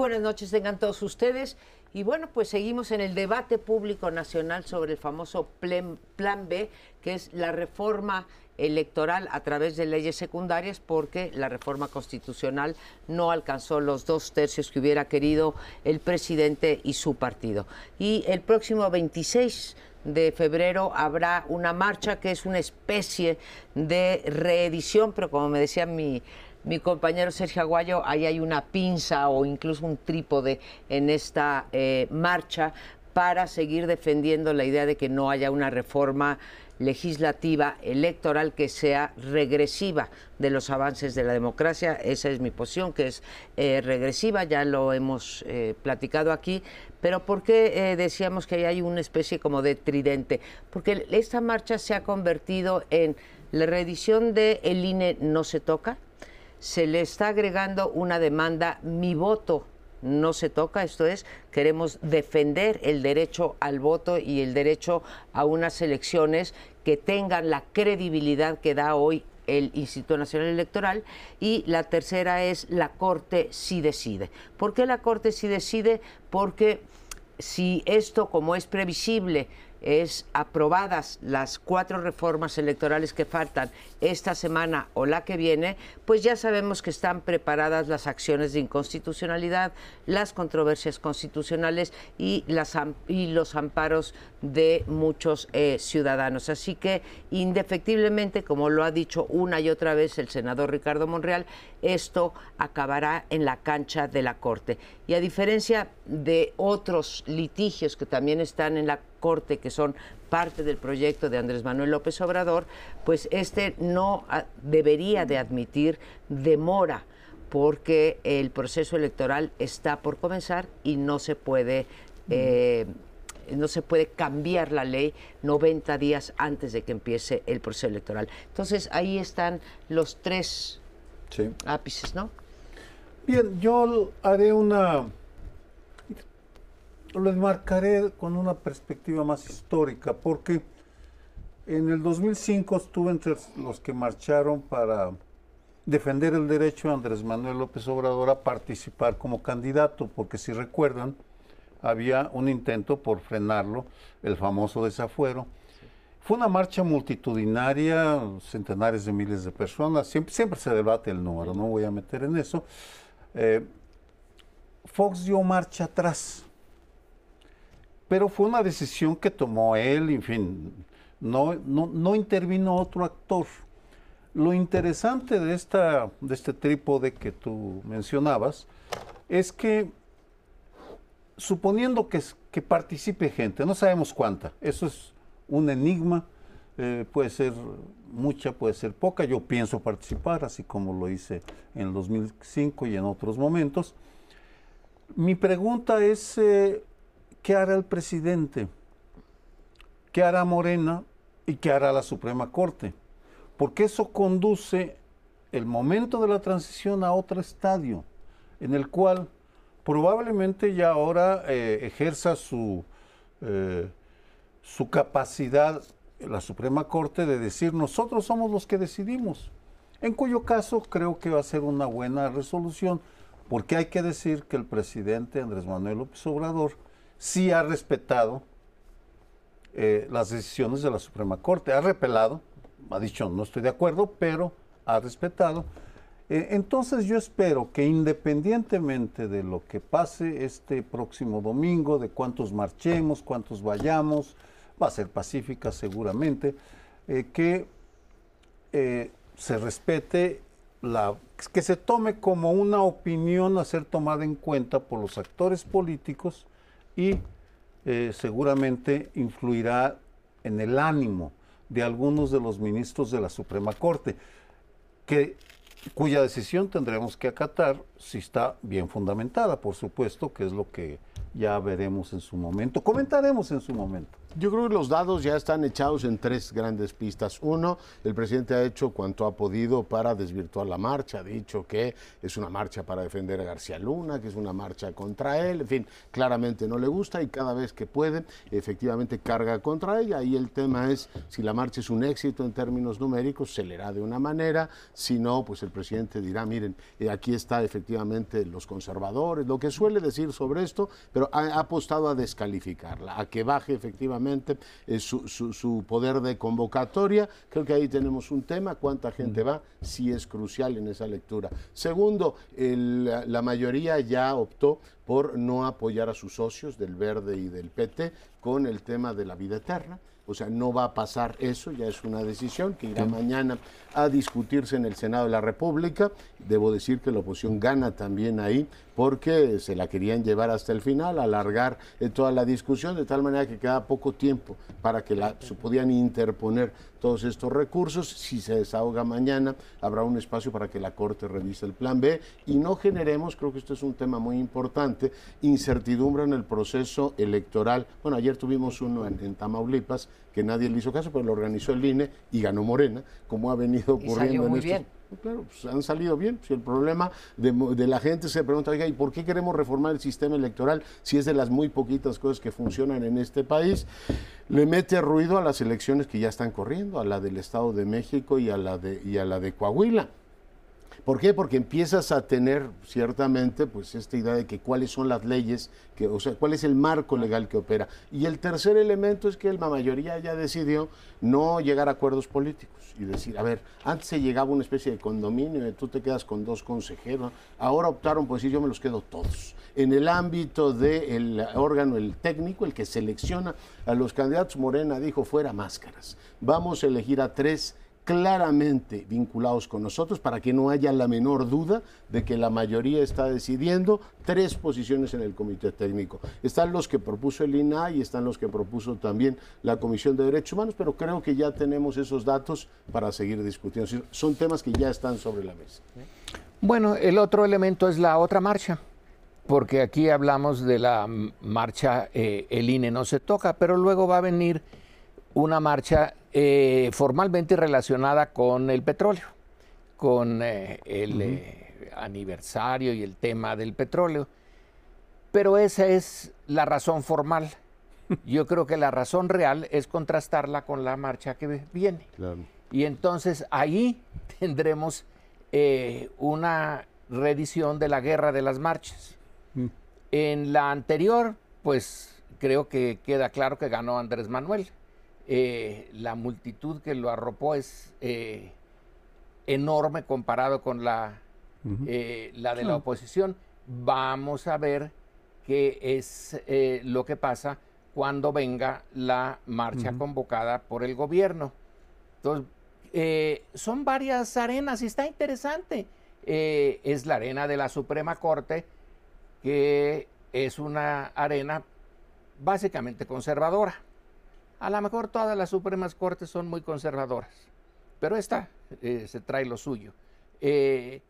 Buenas noches tengan todos ustedes. Y bueno, pues seguimos en el debate público nacional sobre el famoso Plan B, que es la reforma electoral a través de leyes secundarias porque la reforma constitucional no alcanzó los dos tercios que hubiera querido el presidente y su partido. Y el próximo 26 de febrero habrá una marcha que es una especie de reedición, pero como me decía mi mi compañero Sergio Aguayo, ahí hay una pinza o incluso un trípode en esta eh, marcha para seguir defendiendo la idea de que no haya una reforma legislativa electoral que sea regresiva de los avances de la democracia. Esa es mi posición, que es eh, regresiva, ya lo hemos eh, platicado aquí. Pero ¿por qué decíamos que hay una especie como de tridente? Porque esta marcha se ha convertido en la reedición de El INE no se toca, se le está agregando una demanda, mi voto no se toca, esto es, queremos defender el derecho al voto y el derecho a unas elecciones que tengan la credibilidad que da hoy el Instituto Nacional Electoral y la tercera es la Corte sí decide. ¿Por qué la Corte sí decide? Porque si esto, como es previsible, es aprobadas las cuatro reformas electorales que faltan esta semana o la que viene, pues ya sabemos que están preparadas las acciones de inconstitucionalidad, las controversias constitucionales y, los amparos de muchos eh, ciudadanos. Así que, indefectiblemente, como lo ha dicho una y otra vez el senador Ricardo Monreal, esto acabará en la cancha de la Corte. Y a diferencia de otros litigios que también están en la Corte, que son parte del proyecto de Andrés Manuel López Obrador, pues este no ah, debería de admitir demora porque el proceso electoral está por comenzar y no se puede eh, no se puede cambiar la ley 90 días antes de que empiece el proceso electoral. Entonces ahí están los tres ápices, ¿no? Bien, yo haré una lo enmarcaré con una perspectiva más histórica, porque en el 2005 estuve entre los que marcharon para defender el derecho de Andrés Manuel López Obrador a participar como candidato, porque si recuerdan, había un intento por frenarlo, el famoso desafuero. Fue una marcha multitudinaria, centenares de miles de personas, siempre, se debate el número, no voy a meter en eso. Eh, Fox dio marcha atrás pero fue una decisión que tomó él, en fin, no, no, intervino otro actor. Lo interesante de, esta, de este trípode que tú mencionabas es que, suponiendo que, que participe gente, no sabemos cuánta, eso es un enigma, eh, puede ser mucha, puede ser poca, yo pienso participar, así como lo hice en el 2005 y en otros momentos. Mi pregunta es, eh, ¿qué hará el presidente? ¿Qué hará Morena? ¿Y qué hará la Suprema Corte? Porque eso conduce el momento de la transición a otro estadio, en el cual probablemente ya ahora eh, ejerza su, eh, su capacidad la Suprema Corte de decir nosotros somos los que decidimos, en cuyo caso creo que va a ser una buena resolución, porque hay que decir que el presidente Andrés Manuel López Obrador sí ha respetado eh, las decisiones de la Suprema Corte, ha repelado, ha dicho no estoy de acuerdo, pero ha respetado. Eh, entonces yo espero que independientemente de lo que pase este próximo domingo, de cuántos marchemos, cuántos vayamos, va a ser pacífica seguramente, eh, que se respete la, que se tome como una opinión a ser tomada en cuenta por los actores políticos y eh, seguramente influirá en el ánimo de algunos de los ministros de la Suprema Corte, que, cuya decisión tendremos que acatar si está bien fundamentada, por supuesto, que es lo que ya veremos en su momento, comentaremos en su momento. Yo creo que los dados ya están echados en tres grandes pistas. Uno, el presidente ha hecho cuanto ha podido para desvirtuar la marcha. Ha dicho que es una marcha para defender a García Luna, que es una marcha contra él. En fin, claramente no le gusta y cada vez que puede, efectivamente carga contra ella. Y el tema es si la marcha es un éxito en términos numéricos, se leerá de una manera. Si no, pues el presidente dirá, miren, eh, aquí está efectivamente los conservadores, lo que suele decir sobre esto, pero ha apostado a descalificarla, a que baje efectivamente eh, su, poder de convocatoria. Creo que ahí tenemos un tema, cuánta gente va, si es crucial en esa lectura. Segundo, la mayoría ya optó por no apoyar a sus socios del Verde y del PT con el tema de la vida eterna. O sea, no va a pasar eso, ya es una decisión que irá mañana a discutirse en el Senado de la República. Debo decir que la oposición gana también ahí porque se la querían llevar hasta el final, alargar eh, toda la discusión, de tal manera que queda poco tiempo para que la, se podían interponer todos estos recursos. Si se desahoga mañana, habrá un espacio para que la Corte revise el plan B y no generemos, creo que esto es un tema muy importante, incertidumbre en el proceso electoral. Bueno, ayer tuvimos uno en, Tamaulipas que nadie le hizo caso, pero lo organizó el INE y ganó Morena, como ha venido ocurriendo en estos... Claro, pues han salido bien. Si el problema de, de, la gente se pregunta, oiga, ¿y por qué queremos reformar el sistema electoral si es de las muy poquitas cosas que funcionan en este país? Le mete ruido a las elecciones que ya están corriendo, a la del Estado de México y a la de, y a la de Coahuila. ¿Por qué? Porque empiezas a tener ciertamente pues esta idea de que cuáles son las leyes, o sea, cuál es el marco legal que opera. Y el tercer elemento es que la mayoría ya decidió no llegar a acuerdos políticos y decir, a ver, antes se llegaba una especie de condominio, y tú te quedas con dos consejeros, ahora optaron por decir yo me los quedo todos. En el ámbito del órgano, el técnico, el que selecciona a los candidatos, Morena dijo fuera máscaras. Vamos a elegir a tres claramente vinculados con nosotros para que no haya la menor duda de que la mayoría está decidiendo tres posiciones en el comité técnico. Están los que propuso el INAI y están los que propuso también la Comisión de Derechos Humanos, pero creo que ya tenemos esos datos para seguir discutiendo. Son temas que ya están sobre la mesa. Bueno, el otro elemento es la otra marcha porque aquí hablamos de la marcha, eh, el INE no se toca, pero luego va a venir una marcha eh, formalmente relacionada con el petróleo, con eh, el eh, aniversario y el tema del petróleo. Pero esa es la razón formal. Yo creo que la razón real es contrastarla con la marcha que viene. Y entonces ahí tendremos una reedición de la guerra de las marchas. Mm. En la anterior, pues creo que queda claro que ganó Andrés Manuel. Eh, la multitud que lo arropó es eh, enorme comparado con la, eh, la de la oposición. Vamos a ver qué es lo que pasa cuando venga la marcha convocada por el gobierno. Entonces, son varias arenas y está interesante. es la arena de la Suprema Corte, que es una arena básicamente conservadora. A lo mejor todas las Supremas Cortes son muy conservadoras, pero esta eh, se trae lo suyo. Eh,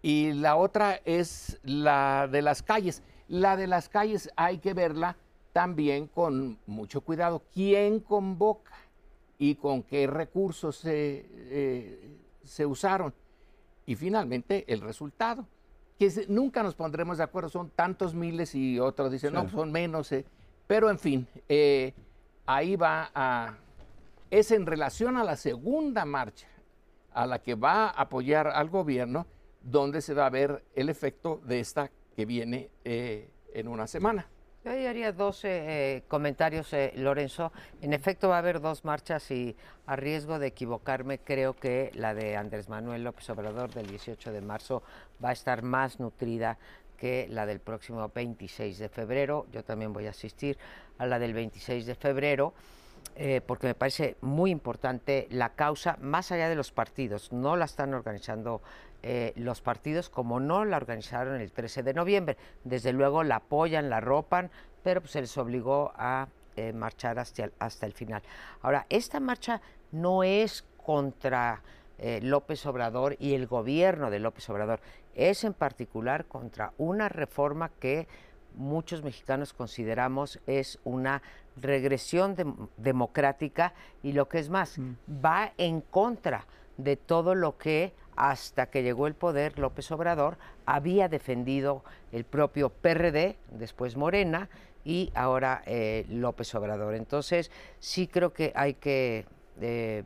y la otra es la de las calles. La de las calles hay que verla también con mucho cuidado. ¿Quién convoca y con qué recursos se, eh, se usaron? Y finalmente el resultado, que nunca nos pondremos de acuerdo, son tantos miles y otros dicen, no, son menos. pero en fin, ahí va a, es en relación a la segunda marcha, a la que va a apoyar al gobierno, donde se va a ver el efecto de esta que viene eh, en una semana. Yo haría dos eh, comentarios, eh, Lorenzo. En efecto, va a haber dos marchas y a riesgo de equivocarme, creo que la de Andrés Manuel López Obrador del 18 de marzo va a estar más nutrida que la del próximo 26 de febrero. Yo también voy a asistir a la del 26 de febrero. Eh, porque me parece muy importante la causa, más allá de los partidos. No la están organizando eh, los partidos como no la organizaron el 13 de noviembre. Desde luego la apoyan, la ropan, pero pues, se les obligó a eh, marchar hasta el, hasta el final. Ahora, esta marcha no es contra López Obrador y el gobierno de López Obrador, es en particular contra una reforma que muchos mexicanos consideramos es una regresión democrática y lo que es más, mm. va en contra de todo lo que hasta que llegó el poder López Obrador había defendido el propio PRD, después Morena y ahora eh, López Obrador. Entonces sí creo que hay que eh,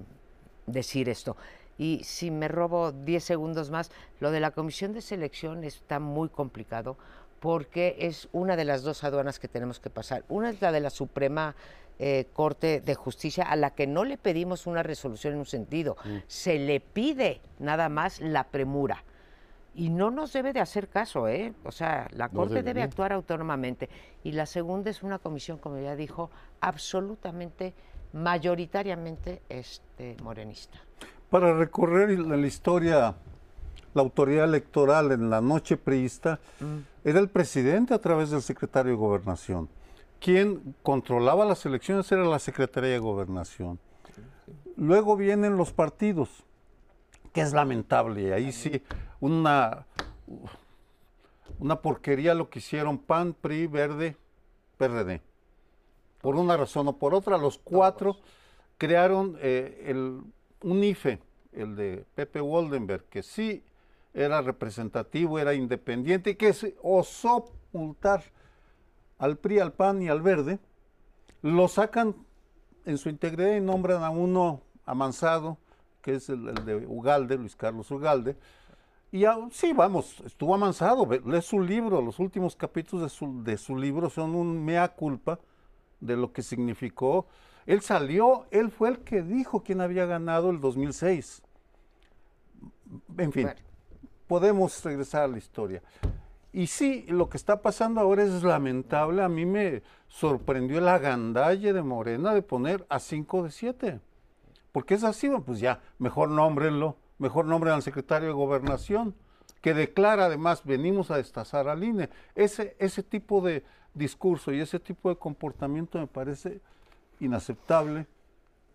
decir esto. Y si me robo 10 segundos más, lo de la comisión de selección está muy complicado porque es una de las dos aduanas que tenemos que pasar. Una es la de la Suprema eh, Corte de Justicia, a la que no le pedimos una resolución en un sentido, mm. se le pide nada más la premura. Y no nos debe de hacer caso, ¿eh? O sea, la Corte debe actuar autónomamente. Y la segunda es una comisión, como ya dijo, absolutamente, mayoritariamente este, morenista. Para recorrer la, historia, la autoridad electoral en la noche priista mm. era el presidente a través del secretario de Gobernación. Quien controlaba las elecciones era la Secretaría de Gobernación. Luego vienen los partidos, que es lamentable, y ahí sí, una, una porquería lo que hicieron PAN, PRI, Verde, PRD. Por una razón o por otra, los cuatro crearon eh, el, un IFE, el de Pepe Waldenberg, que sí era representativo, era independiente y que se osó multar al PRI, al PAN y al Verde, lo sacan en su integridad y nombran a uno amansado, que es el, de Ugalde, Luis Carlos Ugalde. Y sí, vamos, estuvo amansado, lee su libro, los últimos capítulos de su, de su libro son un mea culpa de lo que significó. Él salió, él fue el que dijo quién había ganado el 2006. En fin, podemos regresar a la historia. Y sí, lo que está pasando ahora es lamentable. A mí me sorprendió el agandalle de Morena de poner a 5 de 7. Porque es así, pues ya, mejor nómbrenlo, mejor nombren al secretario de Gobernación, que declara además, venimos a destazar al INE. Ese, ese tipo de discurso y ese tipo de comportamiento me parece inaceptable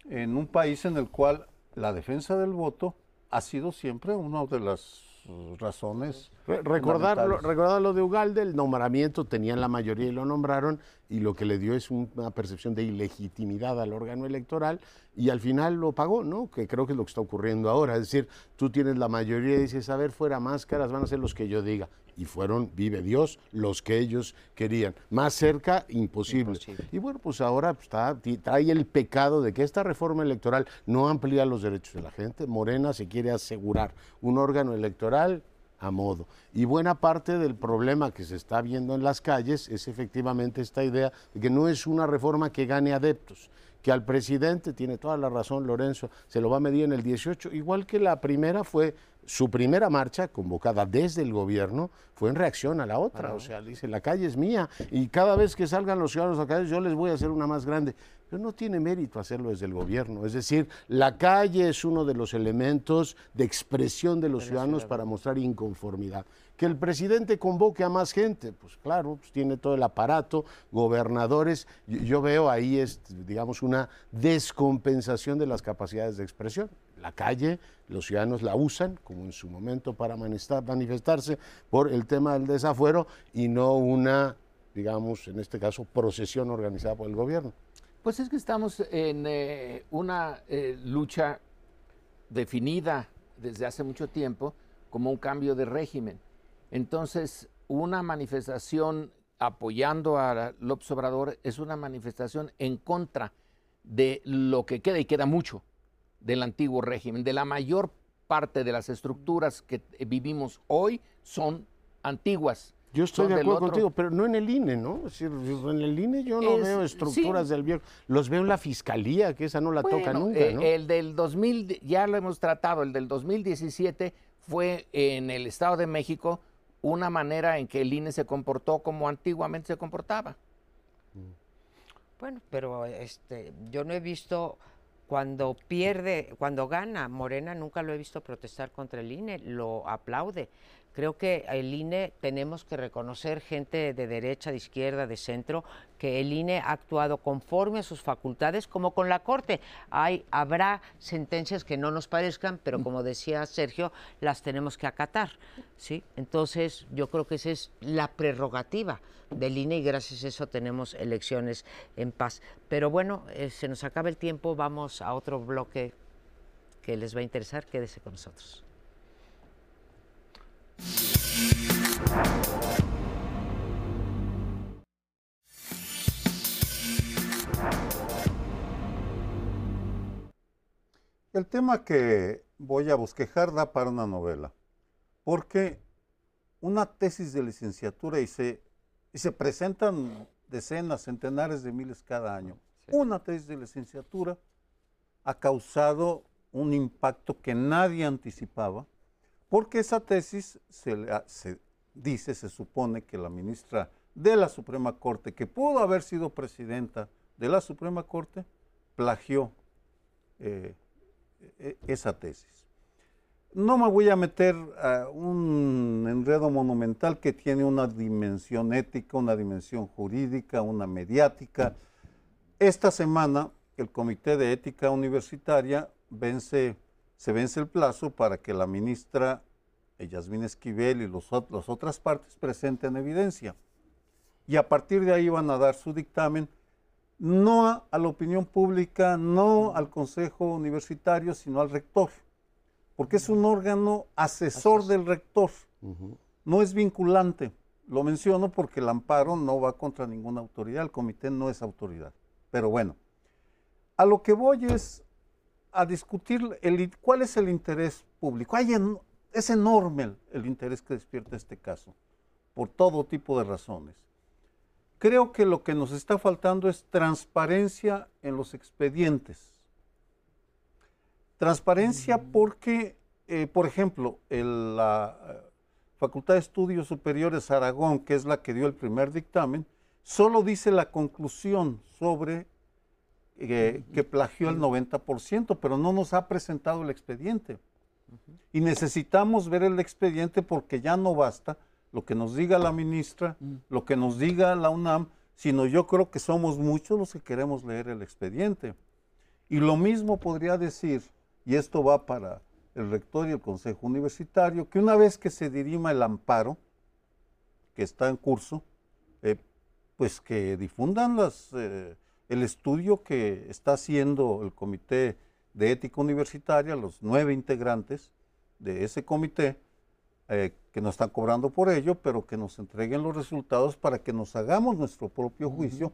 en un país en el cual la defensa del voto ha sido siempre una de las razones. Recordar, recordar lo de Ugalde, el nombramiento tenían la mayoría y lo nombraron, y lo que le dio es una percepción de ilegitimidad al órgano electoral, y al final lo pagó, ¿no? Que creo que es lo que está ocurriendo ahora. Es decir, tú tienes la mayoría y dices, a ver, fuera máscaras, van a ser los que yo diga. Y fueron, vive Dios, los que ellos querían. Más cerca, imposible. Y bueno, pues ahora está, trae el pecado de que esta reforma electoral no amplía los derechos de la gente. Morena se quiere asegurar un órgano electoral a modo. Y buena parte del problema que se está viendo en las calles es efectivamente esta idea de que no es una reforma que gane adeptos, que al presidente, tiene toda la razón Lorenzo, se lo va a medir en el 18, igual que la primera fue su primera marcha, convocada desde el gobierno, fue en reacción a la otra. O sea, dice, la calle es mía y cada vez que salgan los ciudadanos a la calle yo les voy a hacer una más grande. Pero no tiene mérito hacerlo desde el gobierno. Es decir, la calle es uno de los elementos de expresión de los ciudadanos para mostrar inconformidad. Que el presidente convoque a más gente, pues claro, pues tiene todo el aparato, gobernadores. Yo veo ahí, es, digamos, una descompensación de las capacidades de expresión la calle, los ciudadanos la usan como en su momento para manifestarse por el tema del desafuero y no una, digamos, en este caso, procesión organizada por el gobierno. Pues es que estamos en eh, una eh, lucha definida desde hace mucho tiempo como un cambio de régimen. Entonces, una manifestación apoyando a López Obrador es una manifestación en contra de lo que queda y queda mucho del antiguo régimen. De la mayor parte de las estructuras que vivimos hoy son antiguas. Yo estoy de acuerdo contigo, pero no en el INE, ¿no? en el INE yo no veo estructuras del viejo. Los veo en la fiscalía, que esa no la toca nunca, eh, ¿no? El del 2000, ya lo hemos tratado, el del 2017 fue en el Estado de México una manera en que el INE se comportó como antiguamente se comportaba. Bueno, pero este, yo no he visto cuando pierde, cuando gana Morena, nunca lo he visto protestar contra el INE, lo aplaude. Creo que el INE tenemos que reconocer gente de derecha, de izquierda, de centro, que el INE ha actuado conforme a sus facultades, como con la Corte. Hay, habrá sentencias que no nos parezcan, pero como decía Sergio, las tenemos que acatar. ¿sí? Entonces, yo creo que esa es la prerrogativa del INE y gracias a eso tenemos elecciones en paz. Pero bueno, eh, se nos acaba el tiempo, vamos a otro bloque que les va a interesar, quédese con nosotros. El tema que voy a bosquejar da para una novela, porque una tesis de licenciatura y y se presentan decenas, centenares de miles cada año. Una tesis de licenciatura ha causado un impacto que nadie anticipaba, porque esa tesis se, se dice, se supone que la ministra de la Suprema Corte, que pudo haber sido presidenta de la Suprema Corte, plagió eh, e, esa tesis. No me voy a meter a un enredo monumental que tiene una dimensión ética, una dimensión jurídica, una mediática. Esta semana el Comité de Ética Universitaria vence, se vence el plazo para que la ministra Yasmín Esquivel y las otras partes presenten evidencia. Y a partir de ahí van a dar su dictamen no a, la opinión pública, no al Consejo Universitario, sino al rector, porque es un órgano asesor del rector, no es vinculante. Lo menciono porque el amparo no va contra ninguna autoridad, el comité no es autoridad. Pero bueno, a lo que voy es a discutir el, cuál es el interés público. Hay es enorme el interés que despierta este caso, por todo tipo de razones. Creo que lo que nos está faltando es transparencia en los expedientes. Transparencia porque, eh, por ejemplo, la eh, Facultad de Estudios Superiores Aragón, que es la que dio el primer dictamen, solo dice la conclusión sobre eh, que plagió el 90%, pero no nos ha presentado el expediente. Y necesitamos ver el expediente porque ya no basta lo que nos diga la ministra, mm. lo que nos diga la UNAM, sino yo creo que somos muchos los que queremos leer el expediente. Y lo mismo podría decir, y esto va para el rector y el consejo universitario, que una vez que se dirima el amparo, que está en curso, eh, pues que difundan las, eh, el estudio que está haciendo el Comité de Ética Universitaria, los nueve integrantes de ese comité, eh, que nos están cobrando por ello, pero que nos entreguen los resultados para que nos hagamos nuestro propio juicio.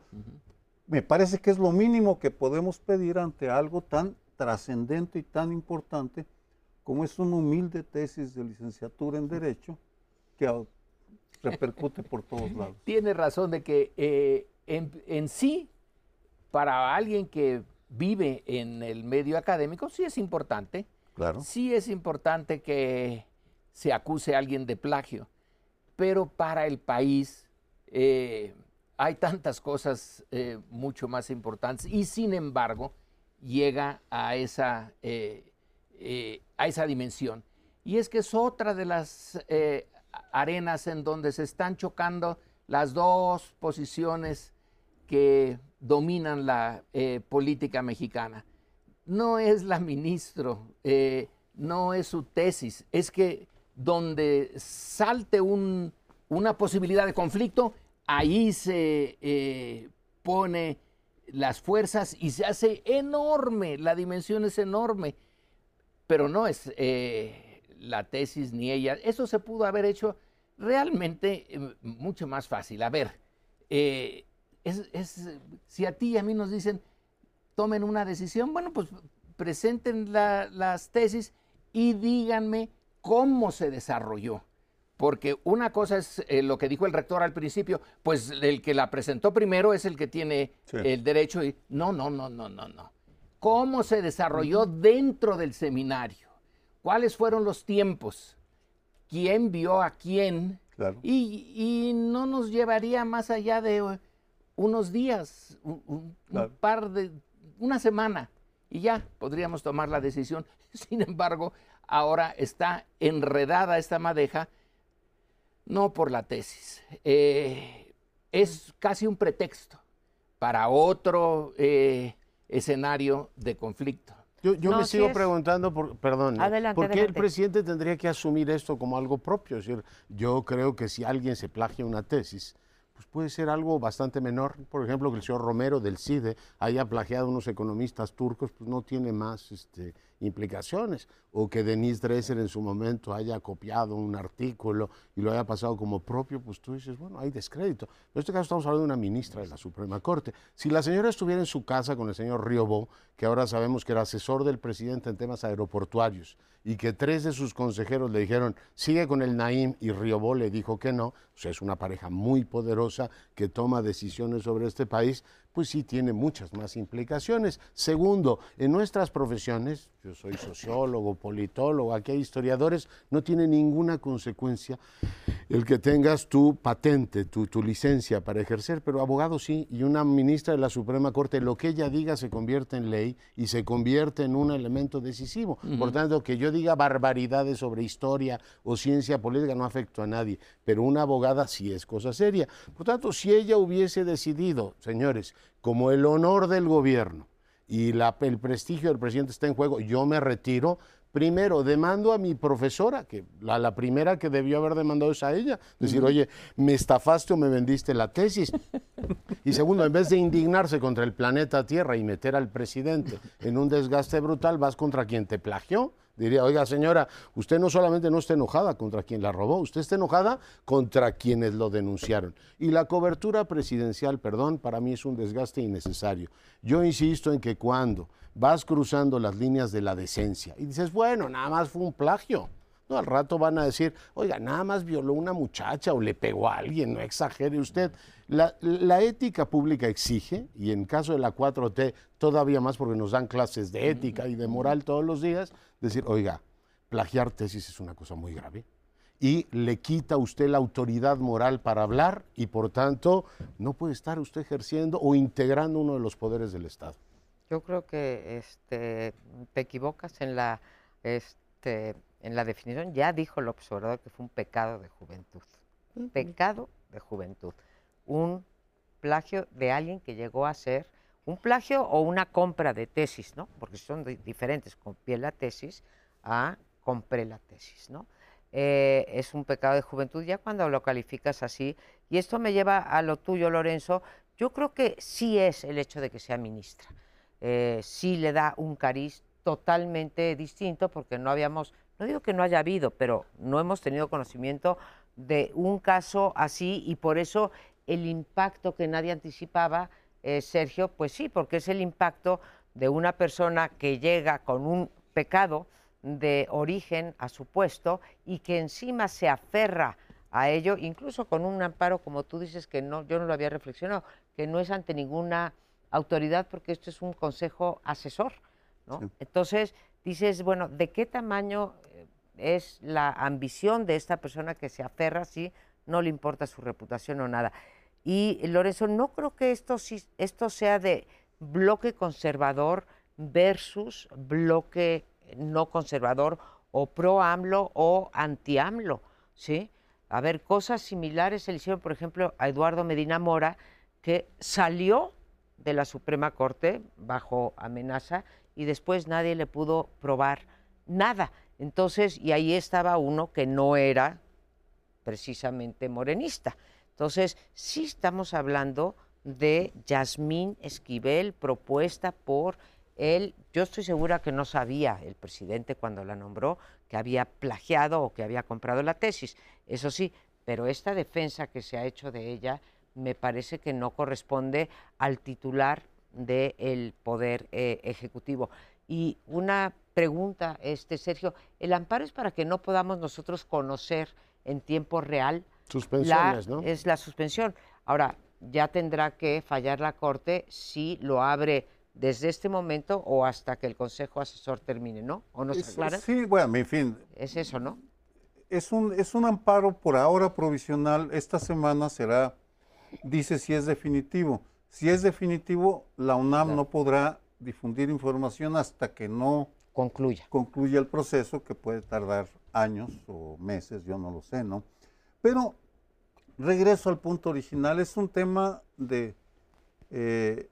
Me parece que es lo mínimo que podemos pedir ante algo tan trascendente y tan importante como es una humilde tesis de licenciatura en Derecho que repercute por todos lados. Tiene razón de que eh, en, en sí, para alguien que vive en el medio académico, sí es importante. Claro. Sí es importante que se acuse a alguien de plagio. Pero para el país eh, hay tantas cosas eh, mucho más importantes y sin embargo llega a esa, eh, a esa dimensión. Y es que es otra de las arenas en donde se están chocando las dos posiciones que dominan la política mexicana. No es la ministro, no es su tesis, es que donde salte una posibilidad de conflicto, ahí se eh, pone las fuerzas y se hace enorme, la dimensión es enorme, pero no es eh, la tesis ni ella. Eso se pudo haber hecho realmente eh, mucho más fácil. A ver, si a ti y a mí nos dicen, tomen una decisión, bueno, pues presenten las tesis y díganme cómo se desarrolló. Porque una cosa es eh, lo que dijo el rector al principio, pues el que la presentó primero es el que tiene el derecho. Y, no, no, no, no, no, no. ¿Cómo se desarrolló dentro del seminario? ¿Cuáles fueron los tiempos? ¿Quién vio a quién? Y, no nos llevaría más allá de unos días, un par de, una semana, y ya podríamos tomar la decisión. Sin embargo, ahora está enredada esta madeja No por la tesis. Eh, es casi un pretexto para otro eh, escenario de conflicto. Yo, yo No, me sigo es- preguntando, por, perdón, ¿eh? Adelante, ¿por qué el presidente tendría que asumir esto como algo propio? Es decir, yo creo que si alguien se plagia una tesis, pues puede ser algo bastante menor. Por ejemplo, que el señor Romero del CIDE haya plagiado a unos economistas turcos, pues no tiene más este, implicaciones. O que Denise Dresser en su momento haya copiado un artículo y lo haya pasado como propio, pues tú dices, bueno, hay descrédito. En este caso estamos hablando de una ministra de la Suprema Corte. Si la señora estuviera en su casa con el señor Riobó, que ahora sabemos que era asesor del presidente en temas aeroportuarios, y que tres de sus consejeros le dijeron, sigue con el Naim, y Riobó le dijo que no, o sea, es una pareja muy poderosa que toma decisiones sobre este país, pues sí tiene muchas más implicaciones. Segundo, en nuestras profesiones, yo soy sociólogo, politólogo, aquí hay historiadores, no tiene ninguna consecuencia el que tengas tu patente, tu, tu licencia para ejercer, pero abogado sí, y una ministra de la Suprema Corte, lo que ella diga se convierte en ley y se convierte en un elemento decisivo. Por tanto, que yo diga barbaridades sobre historia o ciencia política no afecto a nadie, pero una abogada sí es cosa seria. Por tanto, si ella hubiese decidido, señores, como el honor del gobierno y la- el prestigio del presidente está en juego, yo me retiro. Primero, demando a mi profesora, que la, la primera que debió haber demandado es a ella. Decir, oye, me estafaste o me vendiste la tesis. Y segundo, en vez de indignarse contra el planeta Tierra y meter al presidente en un desgaste brutal, vas contra quien te plagió. Diría, oiga señora, usted no solamente no está enojada contra quien la robó, usted está enojada contra quienes lo denunciaron. Y la cobertura presidencial, perdón, para mí es un desgaste innecesario. Yo insisto en que cuando vas cruzando las líneas de la decencia y dices, bueno, nada más fue un plagio, no, al rato van a decir, oiga, nada más violó una muchacha o le pegó a alguien, no exagere usted. La, la ética pública exige, y en caso de la 4T todavía más porque nos dan clases de ética y de moral todos los días, decir, oiga, plagiar tesis es una cosa muy grave y le quita a usted la autoridad moral para hablar y por tanto no puede estar usted ejerciendo o integrando uno de los poderes del Estado. Yo creo que este, te equivocas en la, este, en la definición. Ya dijo el observador que fue un pecado de juventud. Pecado de juventud. Un plagio de alguien que llegó a ser un plagio o una compra de tesis, ¿no? Porque son di- diferentes. Copié la tesis a compré la tesis, ¿no? Eh, es un pecado de juventud ya cuando lo calificas así. Y esto me lleva a lo tuyo, Lorenzo. Yo creo que sí es el hecho de que sea ministra. Eh, sí le da un cariz totalmente distinto porque no habíamos, no digo que no haya habido, pero no hemos tenido conocimiento de un caso así y por eso el impacto que nadie anticipaba, eh, Sergio, pues sí, porque es el impacto de una persona que llega con un pecado de origen a su puesto y que encima se aferra a ello, incluso con un amparo, como tú dices, que no, yo no lo había reflexionado, que no es ante ninguna autoridad porque esto es un consejo asesor, ¿no? Entonces, dices, bueno, ¿de qué tamaño eh, es la ambición de esta persona que se aferra si no le importa su reputación o nada? Y Lorenzo, no creo que esto, sí- esto sea de bloque conservador versus bloque no conservador o pro AMLO o anti AMLO, ¿sí? A ver, cosas similares se le hicieron, por ejemplo, a Eduardo Medina Mora, que salió de la Suprema Corte bajo amenaza y después nadie le pudo probar nada. Entonces, y ahí estaba uno que no era precisamente morenista. Entonces, sí estamos hablando de Yasmín Esquivel, propuesta por él. Yo estoy segura que no sabía el presidente cuando la nombró que había plagiado o que había comprado la tesis. Eso sí, pero esta defensa que se ha hecho de ella me parece que no corresponde al titular del Poder eh, Ejecutivo. Y una pregunta, este Sergio, ¿el amparo es para que no podamos nosotros conocer en tiempo real Suspensiones, la- ¿no? Es la suspensión. Ahora, ya tendrá que fallar la Corte si lo abre desde este momento o hasta que el Consejo Asesor termine, ¿no? ¿O no se aclara? Sí, bueno, en fin, Es eso, ¿no? es un, es un amparo por ahora provisional. Esta semana será, dice si es definitivo. Si es definitivo, la UNAM no podrá difundir información hasta que no Concluya. concluya el proceso, que puede tardar años o meses, yo no lo sé, ¿no? Pero regreso al punto original, es un tema de eh,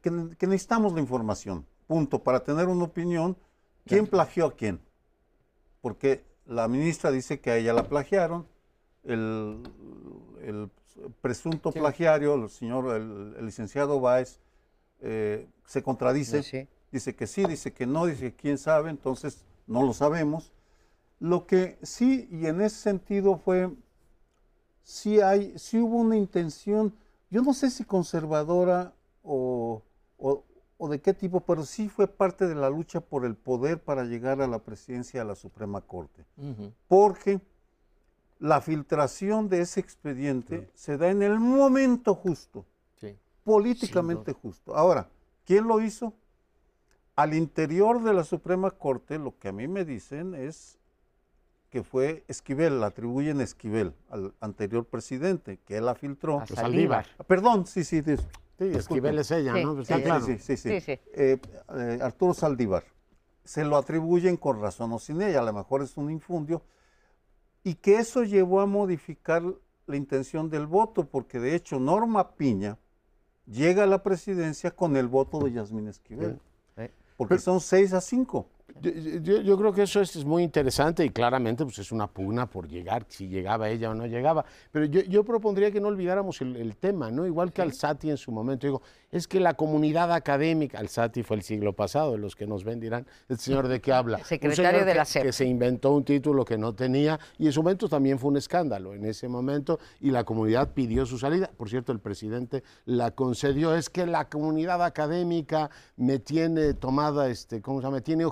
que, que necesitamos la información, punto, para tener una opinión, ¿quién plagió a quién? Porque la ministra dice que a ella la plagiaron, el, el presunto plagiario, el señor, el, el licenciado Báez, eh, se contradice, Sí. dice que sí, dice que no, dice que quién sabe, entonces no lo sabemos. Lo que sí, y en ese sentido fue, sí hay, sí hubo una intención, yo no sé si conservadora o, o- o de qué tipo, pero sí fue parte de la lucha por el poder para llegar a la presidencia de la Suprema Corte porque la filtración de ese expediente se da en el momento justo, Sí. políticamente justo. Ahora, ¿quién lo hizo? Al interior de la Suprema Corte, lo que a mí me dicen es que fue Esquivel, la atribuyen Esquivel, al anterior presidente, que él la filtró. A Saldívar. Saldívar. Perdón, sí, sí, Sí, Esquivel es ella, Sí, ¿no? Sí, Está sí, claro. sí, sí, sí. Sí, sí. Eh, eh, Arturo Saldívar. Se lo atribuyen con razón o sin ella, a lo mejor es un infundio. Y que eso llevó a modificar la intención del voto, porque de hecho Norma Piña llega a la presidencia con el voto de Yasmín Esquivel. Porque son seis a cinco. Yo, yo- yo creo que eso es, es muy interesante y claramente pues, es una pugna por llegar, si llegaba ella o no llegaba. Pero yo, yo propondría que no olvidáramos el, el tema, ¿no? Igual que Alzati en su momento. Digo, es que la comunidad académica, Alzati fue el siglo pasado, los que nos ven dirán, el señor de qué habla. Secretario de la SEP. Que se inventó un título que no tenía y en su momento también fue un escándalo en ese momento y la comunidad pidió su salida. Por cierto, el presidente la concedió. Es que la comunidad académica me tiene tomada, este, ¿cómo se llama? Me tiene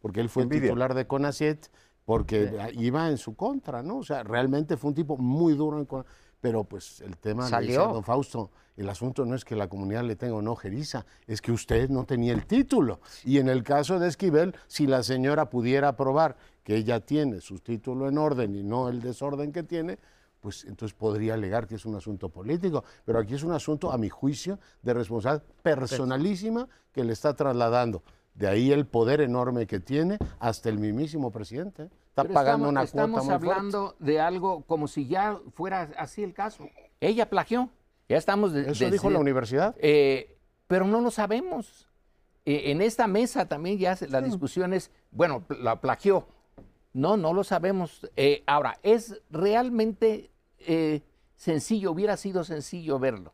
porque él fue titular de CONACET, porque iba en su contra, ¿no? O sea, realmente fue un tipo muy duro en Cona- pero pues el tema don Fausto, el asunto no es que la comunidad le tenga o no ojeriza, es que usted no tenía el título. Y en el caso de Esquivel, si la señora pudiera probar que ella tiene su título en orden y no el desorden que tiene, pues entonces podría alegar que es un asunto político. Pero aquí es un asunto, a mi juicio, de responsabilidad personalísima que le está trasladando. De ahí el poder enorme que tiene hasta el mismísimo presidente. Está Pero pagando estamos, una estamos cuota muy fuerte. hablando de algo como si ya fuera así el caso. Ella plagió. Ya estamos. de- Eso dijo la universidad. Eh, pero no lo sabemos. Eh, en esta mesa también ya se- la discusión es, bueno, pl- la plagió. No, no lo sabemos. Eh, ahora, es realmente eh, sencillo, hubiera sido sencillo verlo.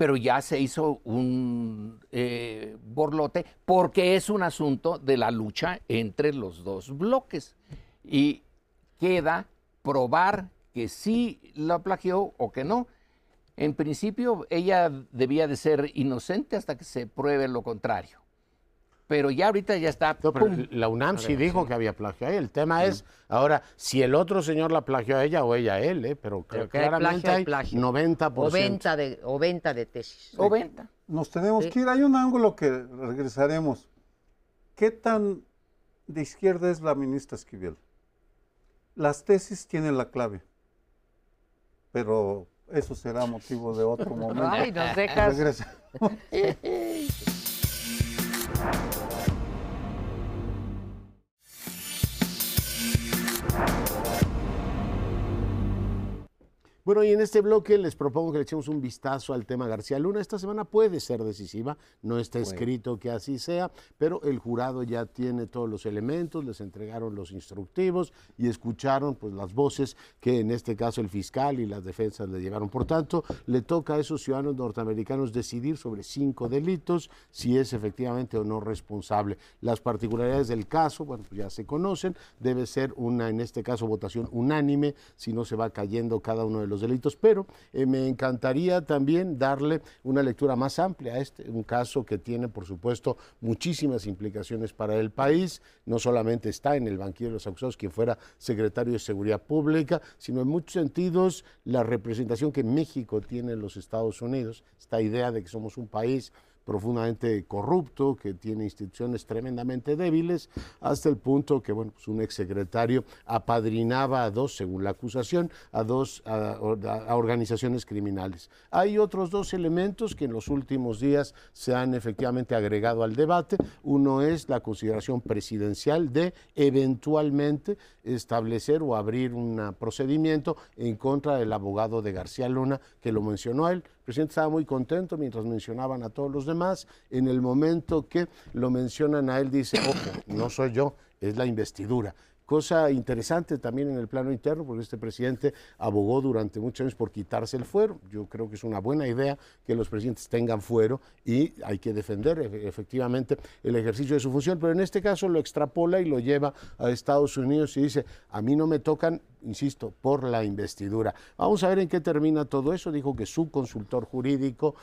Pero ya se hizo un eh, borlote porque es un asunto de la lucha entre los dos bloques. Y queda probar que sí la plagió o que no. En principio, ella debía de ser inocente hasta que se pruebe lo contrario. Pero ya ahorita ya está. No, pero ¡pum! la UNAM sí dijo que había plagio a él. El tema es, ahora, si el otro señor la plagió a ella o ella a él, ¿eh? pero, Pero cl- que hay claramente plagio, hay hay plagio. 90%. O venta de, o venta de tesis. O venta. Nos tenemos Sí. que ir. Hay un ángulo que regresaremos. ¿Qué tan de izquierda es la ministra Esquivel? Las tesis tienen la clave, pero eso será motivo de otro momento. Ay, nos dejas. Regresa. Bueno, y en este bloque les propongo que le echemos un vistazo al tema García Luna. Esta semana puede ser decisiva, no está escrito que así sea, pero el jurado ya tiene todos los elementos, les entregaron los instructivos y escucharon pues las voces que en este caso el fiscal y las defensas le llevaron. Por tanto, le toca a esos ciudadanos norteamericanos decidir sobre cinco delitos, si es efectivamente o no responsable. Las particularidades del caso, bueno, pues ya se conocen, debe ser una, en este caso, votación unánime, si no se va cayendo cada uno de los delitos, pero eh, me encantaría también darle una lectura más amplia a este, un caso que tiene, por supuesto, muchísimas implicaciones para el país, no solamente está en el banquillo de los acusados quien fuera secretario de Seguridad Pública, sino en muchos sentidos la representación que México tiene en los Estados Unidos, esta idea de que somos un país profundamente corrupto, que tiene instituciones tremendamente débiles, hasta el punto que, bueno, pues un exsecretario apadrinaba a dos, según la acusación, a dos organizaciones criminales. Hay otros dos elementos que en los últimos días se han efectivamente agregado al debate. Uno es la consideración presidencial de eventualmente establecer o abrir un procedimiento en contra del abogado de García Luna, que lo mencionó él. El presidente estaba muy contento mientras mencionaban a todos los demás. En el momento que lo mencionan a él, dice, ojo, no soy yo, es la investidura. Cosa interesante también en el plano interno, porque este presidente abogó durante muchos años por quitarse el fuero. Yo creo que es una buena idea que los presidentes tengan fuero y hay que defender efectivamente el ejercicio de su función, pero en este caso lo extrapola y lo lleva a Estados Unidos y dice, a mí no me tocan, insisto, por la investidura. Vamos a ver en qué termina todo eso. Dijo que su consultor jurídico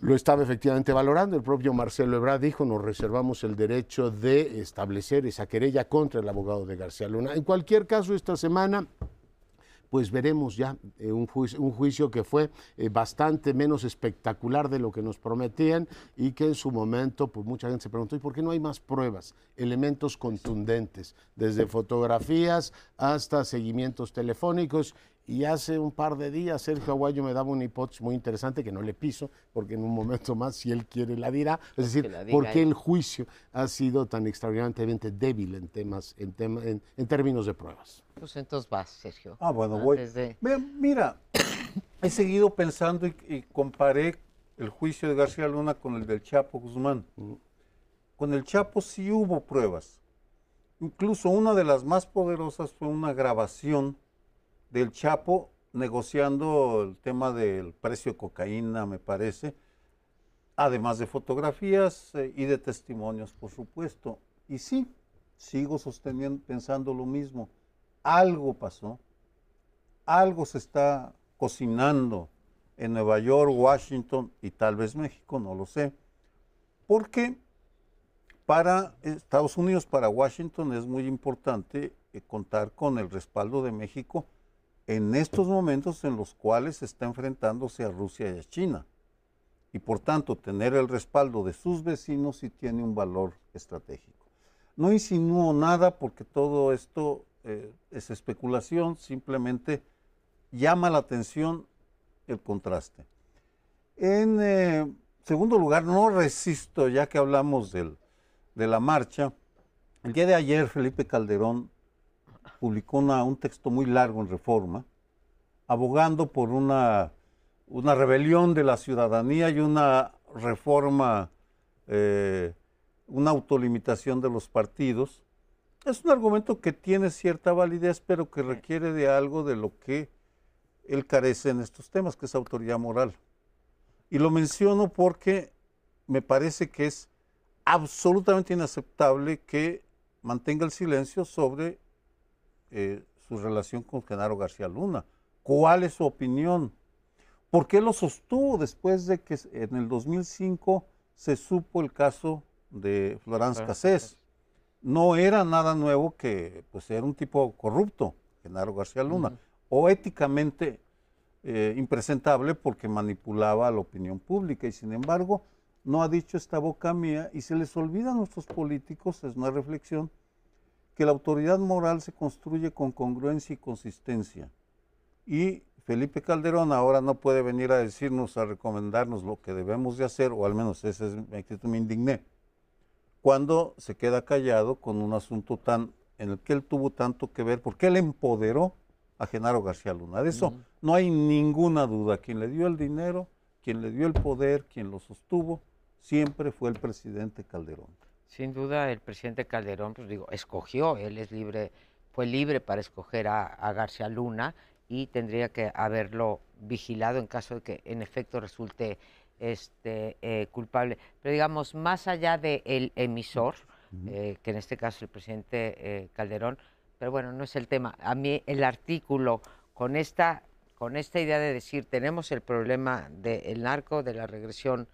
lo estaba efectivamente valorando. El propio Marcelo Ebrard dijo, nos reservamos el derecho de establecer esa querella contra el abogado de García Luna. En cualquier caso, esta semana pues veremos ya eh, un, juicio, que fue eh, bastante menos espectacular de lo que nos prometían y que en su momento, pues mucha gente se preguntó, ¿y por qué no hay más pruebas, elementos contundentes, desde fotografías hasta seguimientos telefónicos? Y hace un par de días Sergio Aguayo me daba una hipótesis muy interesante que no le piso, porque en un momento más, si él quiere, la dirá. Es decir, ¿por qué el juicio ha sido tan extraordinariamente débil en, temas, en, en, términos de pruebas? Pues entonces vas, Sergio. Ah, bueno, voy. Mira, he seguido pensando y, comparé el juicio de García Luna con el del Chapo Guzmán. Mm. Con el Chapo sí hubo pruebas. Incluso una de las más poderosas fue una grabación del Chapo negociando el tema del precio de cocaína, me parece, además de fotografías eh, y de testimonios, por supuesto. Y sí, sigo sosteniendo, pensando lo mismo. Algo pasó, algo se está cocinando en Nueva York, Washington y tal vez México, no lo sé. Porque para Estados Unidos, para Washington es muy importante eh, contar con el respaldo de México en estos momentos en los cuales está enfrentándose a Rusia y a China. Y por tanto, tener el respaldo de sus vecinos sí tiene un valor estratégico. No insinúo nada porque todo esto eh, es especulación, simplemente llama la atención el contraste. En eh, segundo lugar, no resisto, ya que hablamos de la marcha, el día de ayer Felipe Calderón publicó un texto muy largo en Reforma, abogando por una, una rebelión de la ciudadanía y una reforma, eh, una autolimitación de los partidos. Es un argumento que tiene cierta validez, pero que requiere de algo de lo que él carece en estos temas, que es autoridad moral. Y lo menciono porque me parece que es absolutamente inaceptable que mantenga el silencio sobre eh, su relación con Genaro García Luna. ¿Cuál es su opinión? ¿Por qué lo sostuvo después de que en el 2005 se supo el caso de Florence Cassés? No era nada nuevo que pues era un tipo corrupto, Genaro García Luna, o éticamente eh, impresentable porque manipulaba la opinión pública y sin embargo no ha dicho esta boca mía y se les olvida a nuestros políticos, es una reflexión, que la autoridad moral se construye con congruencia y consistencia. Y Felipe Calderón ahora no puede venir a decirnos, a recomendarnos lo que debemos de hacer, o al menos ese es mi actitud, me indigné, cuando se queda callado con un asunto tan en el que él tuvo tanto que ver, porque él empoderó a Genaro García Luna. De eso no hay ninguna duda. Quien le dio el dinero, quien le dio el poder, quien lo sostuvo, siempre fue el presidente Calderón. Sin duda, el presidente Calderón, pues digo, escogió, él es libre, fue libre para escoger a, García Luna y tendría que haberlo vigilado en caso de que en efecto resulte este, eh, culpable. Pero digamos, más allá del emisor, eh, que en este caso el presidente eh, Calderón, pero bueno, no es el tema. A mí el artículo con esta, con esta idea de decir, tenemos el problema del narco, de la regresión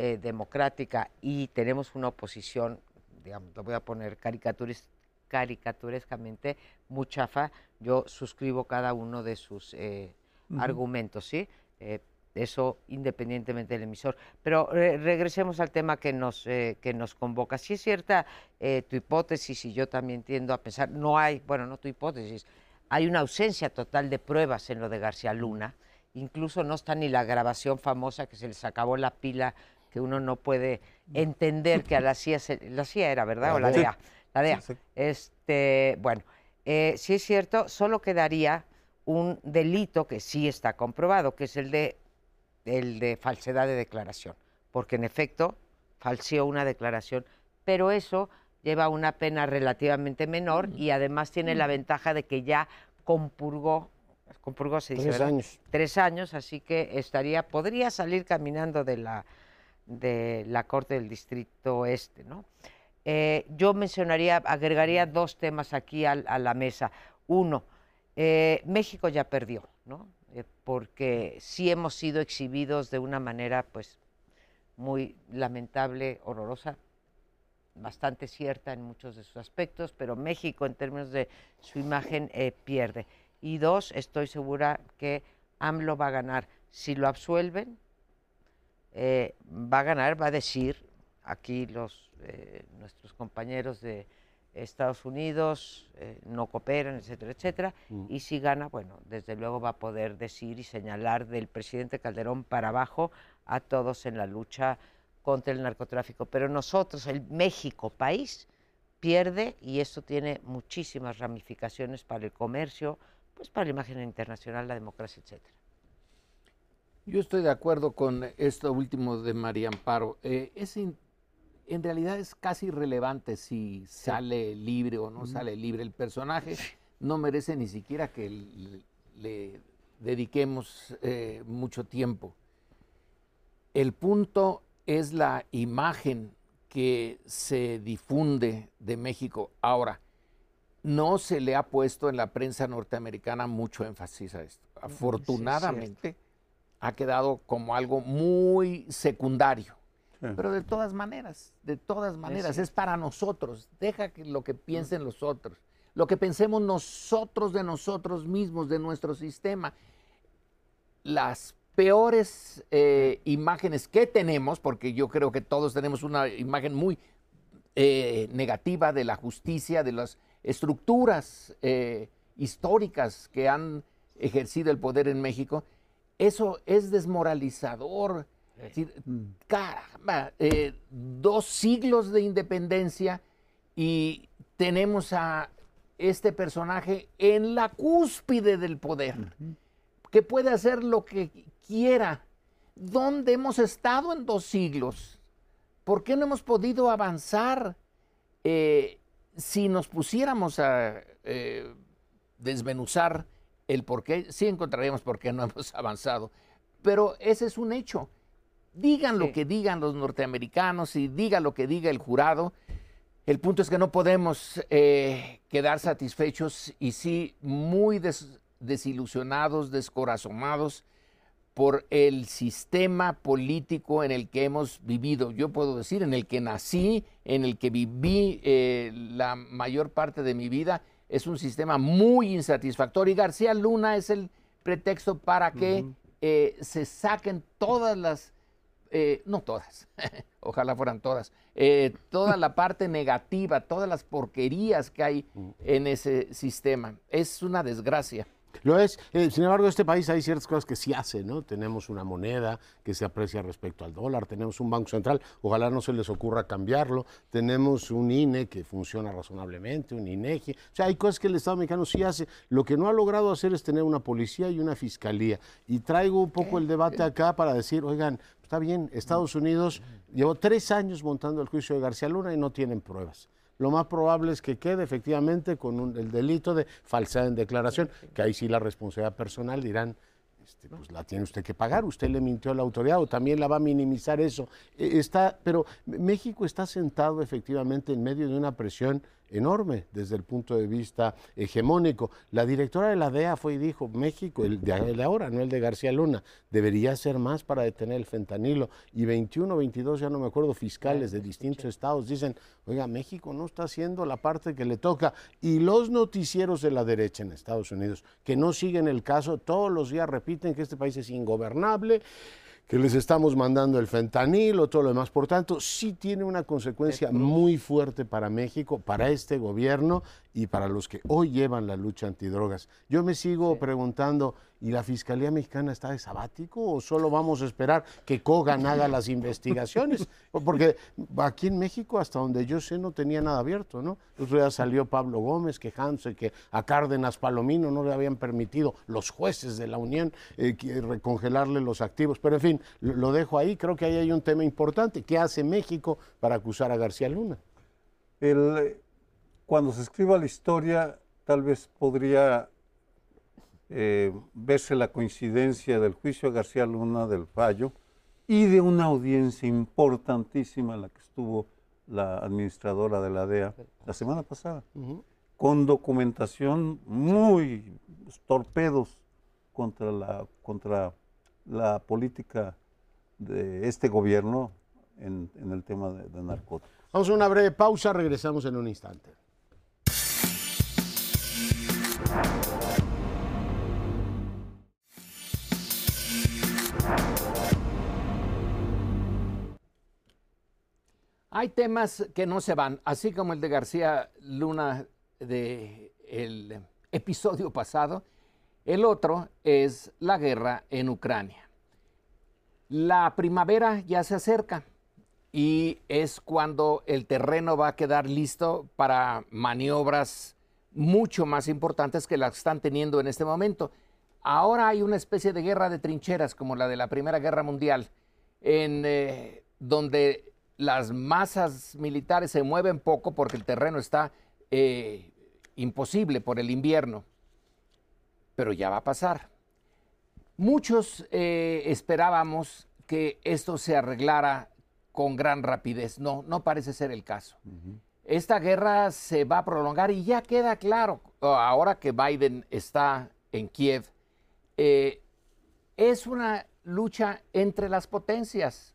eh, democrática y tenemos una oposición, digamos, lo voy a poner caricaturescamente, muchafa, yo suscribo cada uno de sus eh, argumentos, ¿sí? Eh, eso independientemente del emisor. Pero regresemos al tema que nos, que nos convoca. Si es cierta tu hipótesis, y yo también tiendo a pensar, no hay, bueno, no tu hipótesis, hay una ausencia total de pruebas en lo de García Luna, incluso no está ni la grabación famosa que se les acabó la pila, que uno no puede entender que a la CIA, la CIA era, ¿verdad? o la DEA. La DEA. Este, bueno, si es cierto, solo quedaría un delito que sí está comprobado, que es el de el de falsedad de declaración, porque en efecto falseó una declaración, pero eso lleva una pena relativamente menor y además tiene la ventaja de que ya compurgó, compurgó se dice, tres años, tres años, así que estaría, podría salir caminando de la de la corte del distrito este, ¿no? Eh, yo mencionaría, agregaría dos temas aquí a, la mesa. Uno, eh, México ya perdió, ¿no? Eh, porque sí hemos sido exhibidos de una manera pues muy lamentable, horrorosa, bastante cierta en muchos de sus aspectos, pero México en términos de su imagen pierde. Y dos, estoy segura que AMLO va a ganar. Si lo absuelven, eh, va a ganar, va a decir, aquí los nuestros compañeros de Estados Unidos eh, no cooperan, etcétera, etcétera. Mm. Y si gana, bueno, desde luego va a poder decir y señalar del presidente Calderón para abajo a todos en la lucha contra el narcotráfico. Pero nosotros, el México país, pierde y esto tiene muchísimas ramificaciones para el comercio, pues para la imagen internacional, la democracia, etcétera. Yo estoy de acuerdo con esto último de María Amparo. Eh, es en realidad es casi irrelevante si sale libre o no sale libre. El personaje no merece ni siquiera que le, dediquemos eh, mucho tiempo. El punto es la imagen que se difunde de México. Ahora, no se le ha puesto en la prensa norteamericana mucho énfasis a esto. Afortunadamente, ha quedado como algo muy secundario. Pero de todas maneras, de todas maneras, es para nosotros. Deja que lo que piensen los otros, lo que pensemos nosotros de nosotros mismos, de nuestro sistema. Las peores eh, imágenes que tenemos, porque yo creo que todos tenemos una imagen muy eh, negativa de la justicia, de las estructuras eh, históricas que han ejercido el poder en México, eso es desmoralizador es decir, caramba, eh, dos siglos de independencia y tenemos a este personaje en la cúspide del poder, que puede hacer lo que quiera. ¿Dónde hemos estado en dos siglos? ¿Por qué no hemos podido avanzar? Eh, si nos pusiéramos a eh, desmenuzar el por qué, sí encontraríamos por qué no hemos avanzado. Pero ese es un hecho. Digan lo que digan los norteamericanos y diga lo que diga el jurado. El punto es que no podemos eh, quedar satisfechos y sí muy desilusionados, descorazonados por el sistema político en el que hemos vivido. Yo puedo decir, en el que nací, en el que viví eh, la mayor parte de mi vida, es un sistema muy insatisfactorio y García Luna es el pretexto para que eh, se saquen todas las eh, no todas, ojalá fueran todas, eh, toda la parte negativa, todas las porquerías que hay en ese sistema. Es una desgracia. Lo es. Eh, sin embargo, en este país hay ciertas cosas que sí hacen, ¿no? Tenemos una moneda que se aprecia respecto al dólar, tenemos un banco central, ojalá no se les ocurra cambiarlo, tenemos un INE que funciona razonablemente, un INEGI. O sea, hay cosas que el Estado mexicano sí hace. Lo que no ha logrado hacer es tener una policía y una fiscalía. Y traigo un poco el debate acá para decir, oigan, está bien, Estados Unidos llevó tres años montando el juicio de García Luna y no tienen pruebas lo más probable es que quede efectivamente con el delito de falsedad en declaración, que ahí sí la responsabilidad personal dirán, este, pues la tiene usted que pagar, usted le mintió a la autoridad o también la va a minimizar eso. E, está, pero México está sentado efectivamente en medio de una presión enorme desde el punto de vista hegemónico. La directora de la DEA fue y dijo, México, el de ahora, no el de García Luna, debería hacer más para detener el fentanilo. Y 21, 22, ya no me acuerdo, fiscales de distintos estados dicen, oiga, México no está haciendo la parte que le toca. Y los noticieros de la derecha en Estados Unidos, que no siguen el caso, todos los días repiten que este país es ingobernable que les estamos mandando el fentanilo, todo lo demás. Por tanto, sí tiene una consecuencia muy fuerte para México, para este gobierno y para los que hoy llevan la lucha antidrogas. Yo me sigo preguntando, ¿y la Fiscalía Mexicana está de sabático o solo vamos a esperar que Kogan haga las investigaciones? Porque aquí en México, hasta donde yo sé, no tenía nada abierto, ¿no? El otro día salió Pablo Gómez quejándose que a Cárdenas Palomino no le habían permitido los jueces de la Unión eh, recongelarle los activos. Pero en fin, lo dejo ahí. Creo que ahí hay un tema importante. ¿Qué hace México para acusar a García Luna? El cuando se escriba la historia, tal vez podría eh, verse la coincidencia del juicio a García Luna, del fallo, y de una audiencia importantísima en la que estuvo la administradora de la DEA la semana pasada, con documentación muy torpedos contra la, contra la política de este gobierno en, el tema de, de narcóticos. Vamos a una breve pausa, regresamos en un instante. Hay temas que no se van, así como el de García Luna del el episodio pasado. El otro es la guerra en Ucrania. La primavera ya se acerca y es cuando el terreno va a quedar listo para maniobras mucho más importantes que las están teniendo en este momento. Ahora hay una especie de guerra de trincheras como la de la Primera Guerra Mundial, en eh, donde las masas militares se mueven poco porque el terreno está eh, imposible por el invierno, pero ya va a pasar. Muchos eh, esperábamos que esto se arreglara con gran rapidez. No, no parece ser el caso esta guerra se va a prolongar y ya queda claro, ahora que Biden está en Kiev, eh, es una lucha entre las potencias,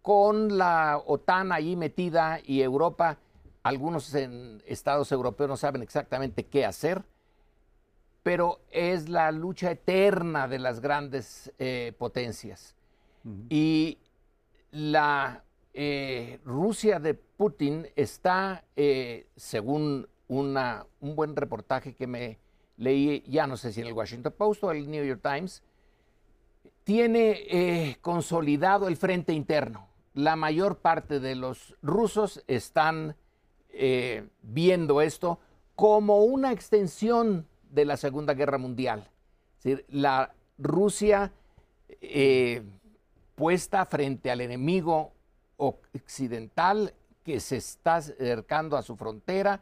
con la OTAN ahí metida y Europa, algunos en estados europeos no saben exactamente qué hacer, pero es la lucha eterna de las grandes eh, potencias. Y la eh, Rusia de Putin está, eh, según un buen reportaje que me leí, ya no sé si en el Washington Post o el New York Times, tiene eh, consolidado el frente interno. La mayor parte de los rusos están viendo esto como una extensión de la Segunda Guerra Mundial. Es decir, la Rusia puesta frente al enemigo occidental que se está acercando a su frontera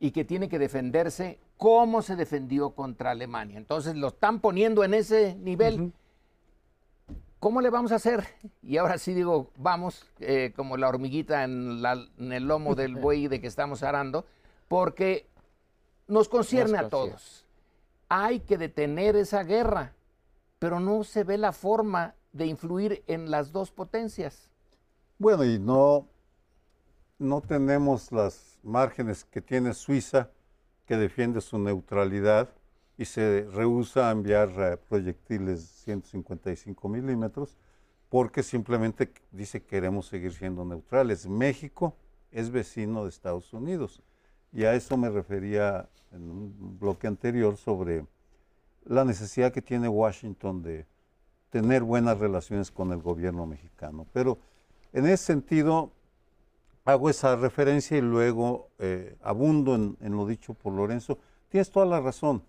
y que tiene que defenderse como se defendió contra Alemania. Entonces lo están poniendo en ese nivel. ¿Cómo le vamos a hacer? Y ahora sí digo, vamos, eh, como la hormiguita en, el lomo del buey de que estamos arando, porque nos concierne a todos. Hay que detener esa guerra, pero no se ve la forma de influir en las dos potencias. Bueno, y no, no tenemos las márgenes que tiene Suiza, que defiende su neutralidad y se rehúsa a enviar eh, proyectiles 155 milímetros porque simplemente dice queremos seguir siendo neutrales. México es vecino de Estados Unidos y a eso me refería en un bloque anterior sobre la necesidad que tiene Washington de tener buenas relaciones con el gobierno mexicano. Pero en ese sentido, hago esa referencia y luego eh, abundo en, lo dicho por Lorenzo. Tienes toda la razón.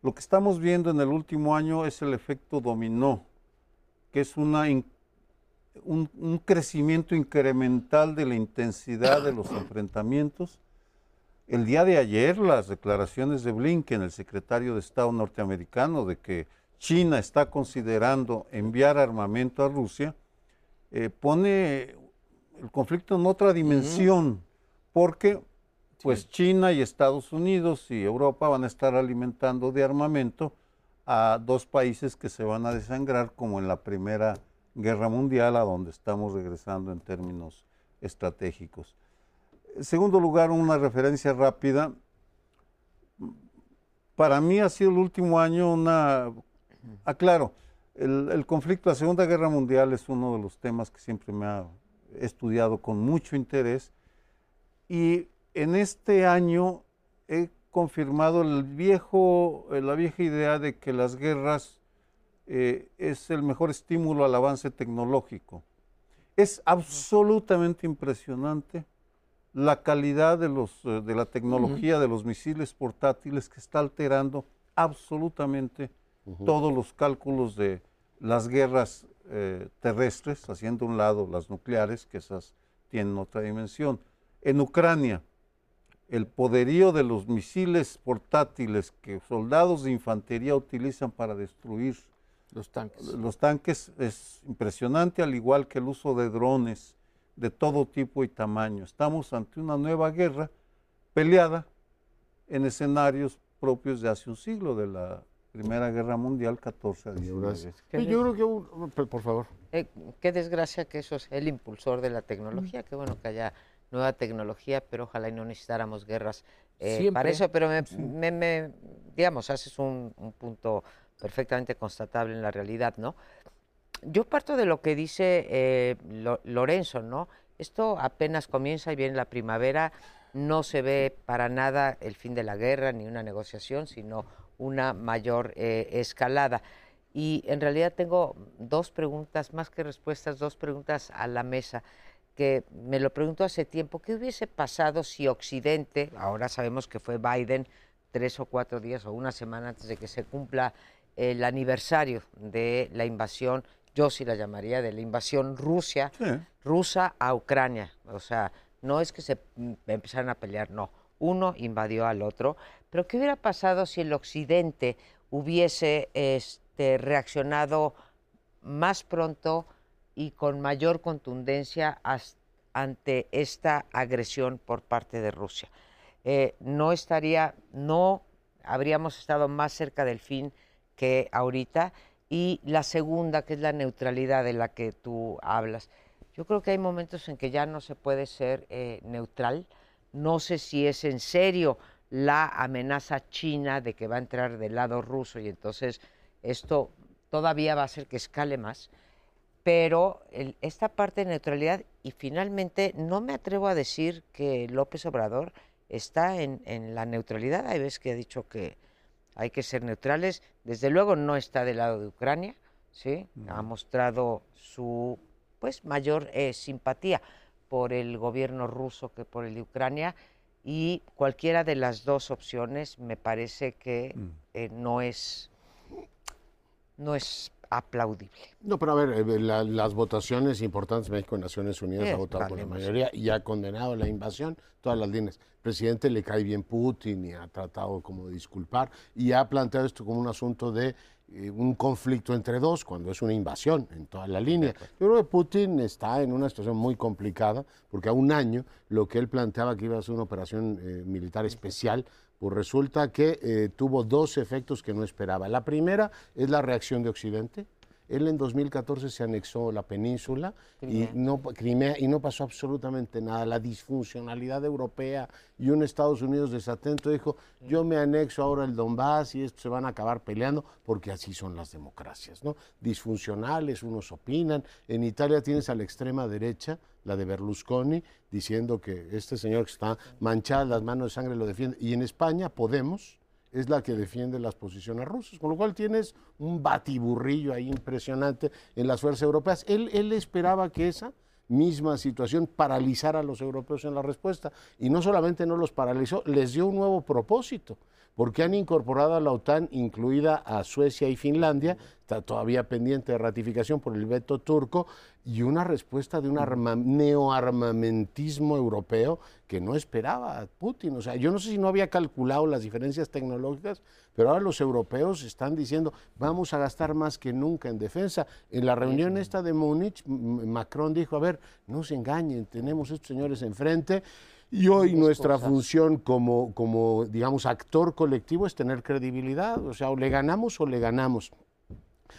Lo que estamos viendo en el último año es el efecto dominó, que es una un, un, crecimiento incremental de la intensidad de los enfrentamientos. El día de ayer, las declaraciones de Blinken, el secretario de Estado norteamericano, de que China está considerando enviar armamento a Rusia, eh, pone el conflicto en otra dimensión, porque pues China y Estados Unidos y Europa van a estar alimentando de armamento a dos países que se van a desangrar como en la Primera Guerra Mundial, a donde estamos regresando en términos estratégicos. En segundo lugar, una referencia rápida. Para mí ha sido el último año una... Aclaro, el, el conflicto, la Segunda Guerra Mundial es uno de los temas que siempre me ha estudiado con mucho interés. Y en este año he confirmado el viejo, eh, la vieja idea de que las guerras eh, es el mejor estímulo al avance tecnológico. Es absolutamente impresionante la calidad de, los, eh, de la tecnología de los misiles portátiles que está alterando absolutamente todos los cálculos de las guerras terrestres, haciendo un lado las nucleares, que esas tienen otra dimensión. En Ucrania, el poderío de los misiles portátiles que soldados de infantería utilizan para destruir los tanques. Los tanques es impresionante, al igual que el uso de drones de todo tipo y tamaño. Estamos ante una nueva guerra peleada en escenarios propios de hace un siglo, de la Primera Guerra Mundial, 14 a 19. Yo creo que, por favor. Eh, qué desgracia que eso es el impulsor de la tecnología, qué bueno que haya nueva tecnología, pero ojalá y no necesitáramos guerras eh, para eso, pero me, digamos, haces un, punto perfectamente constatable en la realidad, ¿no? Yo parto de lo que dice eh, Lorenzo, ¿no? Esto apenas comienza y viene la primavera, no se ve para nada el fin de la guerra ni una negociación, sino una mayor eh, escalada. Y en realidad tengo dos preguntas, más que respuestas, dos preguntas a la mesa que me lo pregunto hace tiempo, ¿qué hubiese pasado si Occidente, ahora sabemos que fue Biden, tres o cuatro días o una semana antes de que se cumpla el aniversario de la invasión, yo sí la llamaría de la invasión Rusia, rusa a Ucrania. O sea, no es que se empezaran a pelear, no. Uno invadió al otro. Pero ¿qué hubiera pasado si el Occidente hubiese este, reaccionado más pronto? y con mayor contundencia ante esta agresión por parte de Rusia. Eh, no estaría, no habríamos estado más cerca del fin que ahorita. Y la segunda, que es la neutralidad de la que tú hablas. Yo creo que hay momentos en que ya no se puede ser eh, neutral. No sé si es en serio la amenaza china de que va a entrar del lado ruso y entonces esto todavía va a hacer que escale más. Pero esta parte de neutralidad, y finalmente no me atrevo a decir que López Obrador está en, la neutralidad, hay veces que ha dicho que hay que ser neutrales, desde luego no está del lado de Ucrania, ¿sí? ha mostrado su pues mayor eh, simpatía por el gobierno ruso que por el de Ucrania, y cualquiera de las dos opciones me parece que mm. eh, no es no es aplaudible. No, pero a ver, eh, las votaciones importantes, México y Naciones Unidas ha votado por la mayoría y ha condenado la invasión, todas las líneas. El presidente le cae bien Putin y ha tratado como de disculpar y ha planteado esto como un asunto de eh, un conflicto entre dos, cuando es una invasión en toda la línea. Yo creo que Putin está en una situación muy complicada, porque a un año lo que él planteaba que iba a ser una operación eh, militar especial, pues resulta que eh, tuvo dos efectos que no esperaba. La primera es la reacción de Occidente, él en 2014 se anexó la península y no, Crimea y no pasó absolutamente nada. La disfuncionalidad europea y un Estados Unidos desatento dijo, yo me anexo ahora el Donbass y esto se van a acabar peleando porque así son las democracias, ¿no? Disfuncionales, unos opinan. En Italia tienes a la extrema derecha, la de Berlusconi, diciendo que este señor que está manchado, las manos de sangre lo defiende. Y en España, Podemos, es la que defiende las posiciones rusas, con lo cual tienes un batiburrillo ahí impresionante en las fuerzas europeas. Él, él esperaba que esa misma situación paralizara a los europeos en la respuesta y no solamente no los paralizó, les dio un nuevo propósito porque han incorporado a la OTAN, incluida a Suecia y Finlandia, está todavía pendiente de ratificación por el veto turco, y una respuesta de un neoarmamentismo europeo que no esperaba a Putin. O sea, yo no sé si no había calculado las diferencias tecnológicas, pero ahora los europeos están diciendo, vamos a gastar más que nunca en defensa. En la reunión esta de Múnich, Macron dijo, a ver, no se engañen, tenemos estos señores enfrente Y hoy nuestra función como, como, digamos, actor colectivo es tener credibilidad, o sea, o le ganamos o le ganamos.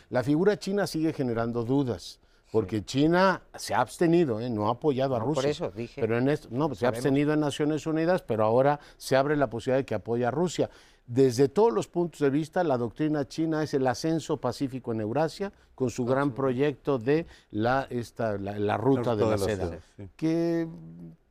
La figura china sigue generando dudas. Porque China se ha abstenido, ¿eh? no ha apoyado a Rusia. Por eso dije. Pero en esto, no, se ha abstenido en Naciones Unidas, pero ahora se abre la posibilidad de que apoye a Rusia. Desde todos los puntos de vista, la doctrina china es el ascenso pacífico en Eurasia, con su gran proyecto de la, esta, la, ruta, de la, seda, que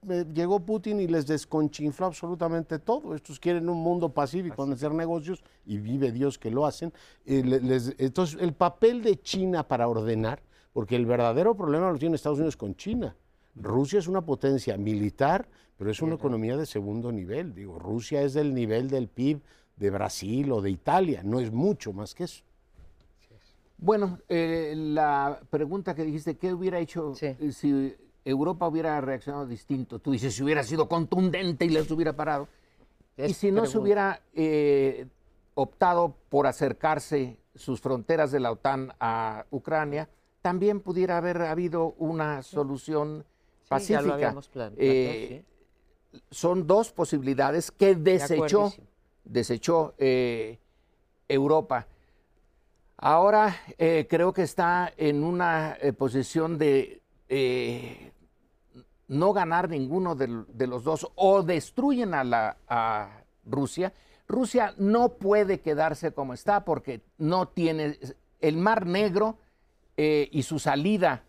eh, llegó Putin y les desconchinfló absolutamente todo. Estos quieren un mundo pacífico donde hacer negocios y vive Dios que lo hacen. Eh, entonces, el papel de China para ordenar, porque el verdadero problema lo tiene Estados Unidos con China. Rusia es una potencia militar, pero es una economía de segundo nivel. Digo, Rusia es del nivel del PIB de Brasil o de Italia, no es mucho más que eso. Bueno, eh, la pregunta que dijiste, ¿qué hubiera hecho eh, si Europa hubiera reaccionado distinto? Tú dices, si hubiera sido contundente y les hubiera parado. y si no se hubiera eh, optado por acercarse sus fronteras de la OTAN a Ucrania, también pudiera haber habido una solución pacífica. Son dos posibilidades que desechó desechó eh, Europa. Ahora eh, creo que está en una eh, posición de no ganar ninguno de, los dos o destruyen a, la, a Rusia. Rusia no puede quedarse como está porque no tiene el Mar Negro y su salida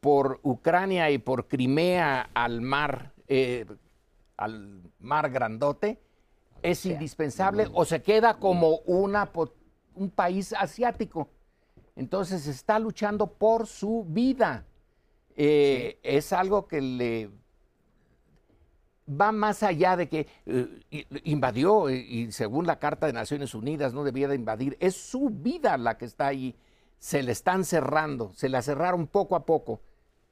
por Ucrania y por Crimea al mar, al mar grandote, es indispensable o se queda como una, un país asiático. Entonces está luchando por su vida. Eh, es algo que le va más allá de que eh, invadió y, según la Carta de Naciones Unidas no debía de invadir. Es su vida la que está ahí. Se le están cerrando, se la cerraron poco a poco.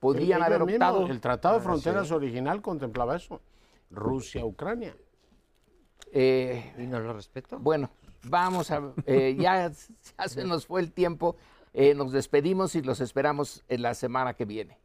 Podrían haber optado. el Tratado de Fronteras original contemplaba eso. Rusia, Ucrania. Eh, ¿Y no lo respeto? Bueno, vamos a. Eh, ya, se nos fue el tiempo. Eh, nos despedimos y los esperamos en la semana que viene.